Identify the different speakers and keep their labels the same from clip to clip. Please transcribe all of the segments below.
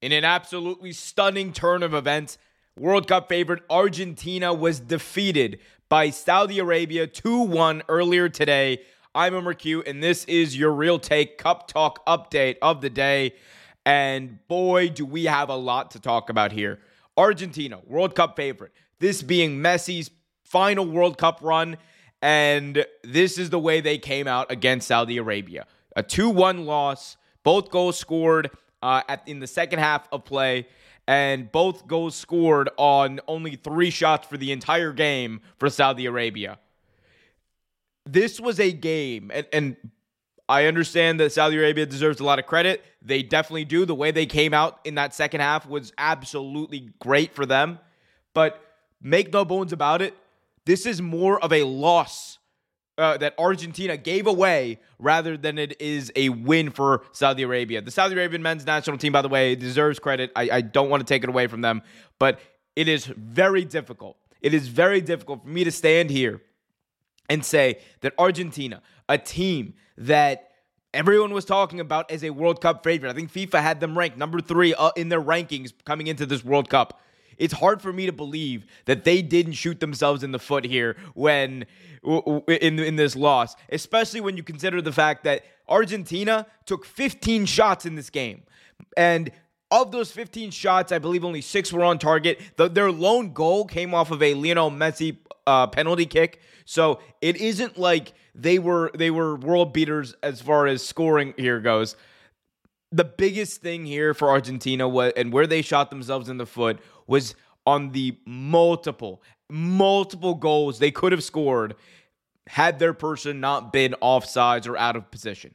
Speaker 1: In an absolutely stunning turn of events, World Cup favorite Argentina was defeated by Saudi Arabia 2 1 earlier today. I'm Q, and this is your real take Cup Talk update of the day. And boy, do we have a lot to talk about here. Argentina, World Cup favorite. This being Messi's final World Cup run. And this is the way they came out against Saudi Arabia a 2 1 loss, both goals scored uh, at, in the second half of play and both goals scored on only three shots for the entire game for Saudi Arabia. This was a game, and, and I understand that Saudi Arabia deserves a lot of credit. They definitely do. The way they came out in that second half was absolutely great for them. But make no bones about it, this is more of a loss uh, that Argentina gave away rather than it is a win for Saudi Arabia. The Saudi Arabian men's national team, by the way, deserves credit. I, I don't want to take it away from them, but it is very difficult. It is very difficult for me to stand here and say that Argentina, a team that everyone was talking about as a World Cup favorite, I think FIFA had them ranked number three uh, in their rankings coming into this World Cup it's hard for me to believe that they didn't shoot themselves in the foot here when in in this loss, especially when you consider the fact that Argentina took 15 shots in this game. And of those 15 shots, I believe only six were on target. The, their lone goal came off of a Lionel Messi uh, penalty kick. So it isn't like they were they were world beaters as far as scoring here goes. The biggest thing here for Argentina was, and where they shot themselves in the foot was on the multiple, multiple goals they could have scored had their person not been offsides or out of position.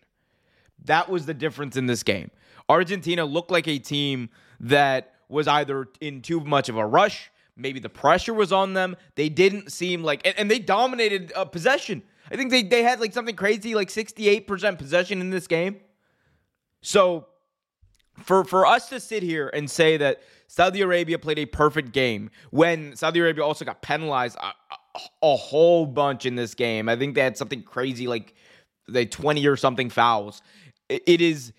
Speaker 1: That was the difference in this game. Argentina looked like a team that was either in too much of a rush, maybe the pressure was on them. They didn't seem like, and, and they dominated uh, possession. I think they, they had like something crazy, like 68% possession in this game. So for for us to sit here and say that Saudi Arabia played a perfect game when Saudi Arabia also got penalized a, a, whole bunch in this game. I think they had something crazy like they 20 or something fouls. it, is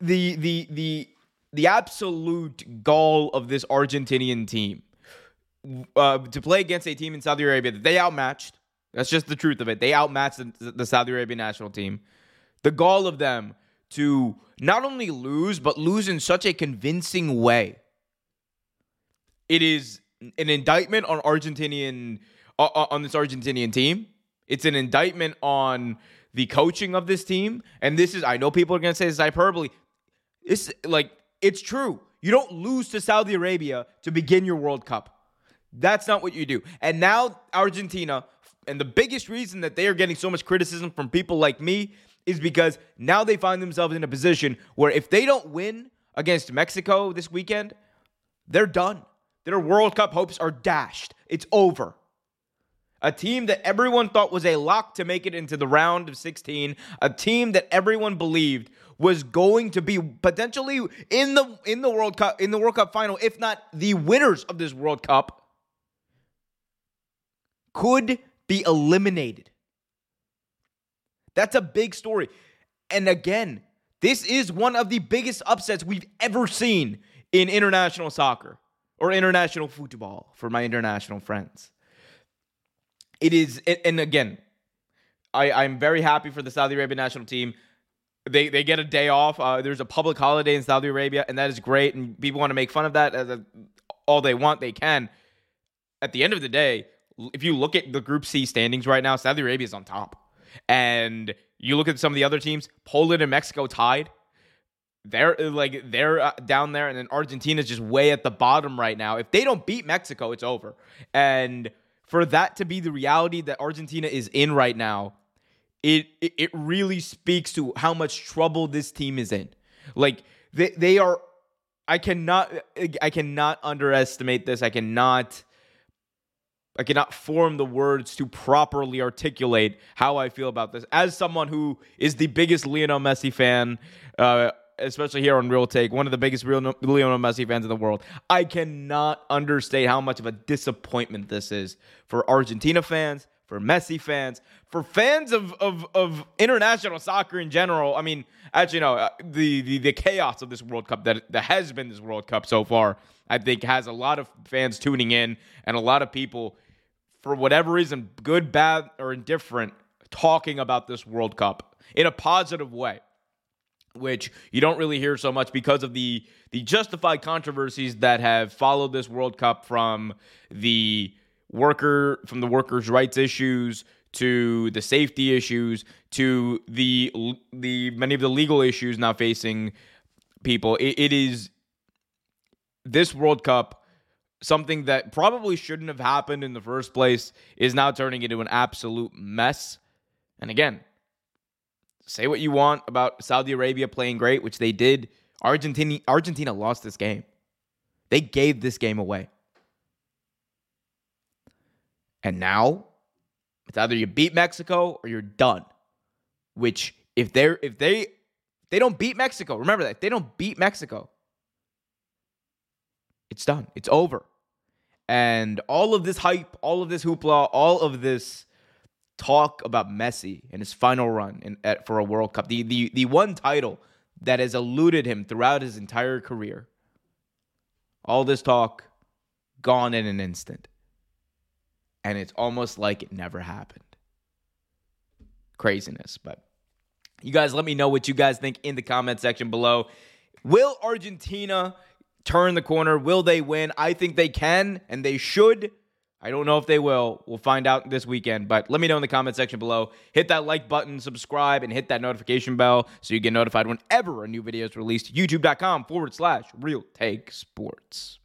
Speaker 1: the the the the absolute gall of this Argentinian team uh, to play against a team in Saudi Arabia that they outmatched. That's just the truth of it. They outmatched the, the Saudi Arabian national team. The gall of them to not only lose, but lose in such a convincing way. It is an indictment on Argentinian uh, uh, on this Argentinian team. It's an indictment on the coaching of this team. And this is I know people are to say this is hyperbole. It's like it's true. You don't lose to Saudi Arabia to begin your World Cup. That's not what you do. And now Argentina and the biggest reason that they are getting so much criticism from people like me is because now they find themselves in a position where if they don't win against Mexico this weekend, they're done. Their World Cup hopes are dashed. It's over. A team that everyone thought was a lock to make it into the round of 16, a team that everyone believed was going to be potentially in the in the World Cup in the World Cup final, if not the winners of this World Cup, could be eliminated. That's a big story. And again, this is one of the biggest upsets we've ever seen in international soccer or international football for my international friends. It is, and again, I, I'm very happy for the Saudi Arabia national team. They, they get a day off. Uh, there's a public holiday in Saudi Arabia, and that is great. And people want to make fun of that uh, all they want, they can. At the end of the day, if you look at the Group C standings right now, Saudi Arabia is on top. And you look at some of the other teams, Poland and Mexico tied. They're like they're uh, down there, and then Argentina's just way at the bottom right now. If they don't beat Mexico, it's over. And for that to be the reality that Argentina is in right now, it it really speaks to how much trouble this team is in. Like they they are I cannot I cannot underestimate this. I cannot I cannot form the words to properly articulate how I feel about this. As someone who is the biggest Lionel Messi fan, uh, especially here on Real Take, one of the biggest Real Lionel Messi fans in the world, I cannot understate how much of a disappointment this is for Argentina fans, for Messi fans, for fans of, of, of international soccer in general. I mean, actually, no, uh, the, the, the chaos of this World Cup that, that has been this World Cup so far, I think has a lot of fans tuning in and a lot of people, for whatever reason, good, bad, or indifferent, talking about this World Cup in a positive way which you don't really hear so much because of the the justified controversies that have followed this World Cup from the worker from the workers' rights issues to the safety issues to the the many of the legal issues now facing people. it, it is this World Cup something that probably shouldn't have happened in the first place is now turning into an absolute mess. And again, say what you want about Saudi Arabia playing great, which they did. Argentina Argentina lost this game. They gave this game away. And now it's either you beat Mexico or you're done. Which if they're if they if they don't beat Mexico, remember that. If they don't beat Mexico, it's done. It's over. And all of this hype, all of this hoopla, all of this talk about Messi and his final run in, at, for a World Cup, the, the, the one title that has eluded him throughout his entire career. All this talk gone in an instant. And it's almost like it never happened. Craziness. But you guys let me know what you guys think in the comment section below. Will Argentina turn the corner? Will they win? I think they can and they should. I don't know if they will. We'll find out this weekend. But let me know in the comment section below. Hit that like button, subscribe, and hit that notification bell so you get notified whenever a new video is released. YouTube.com forward slash real take sports.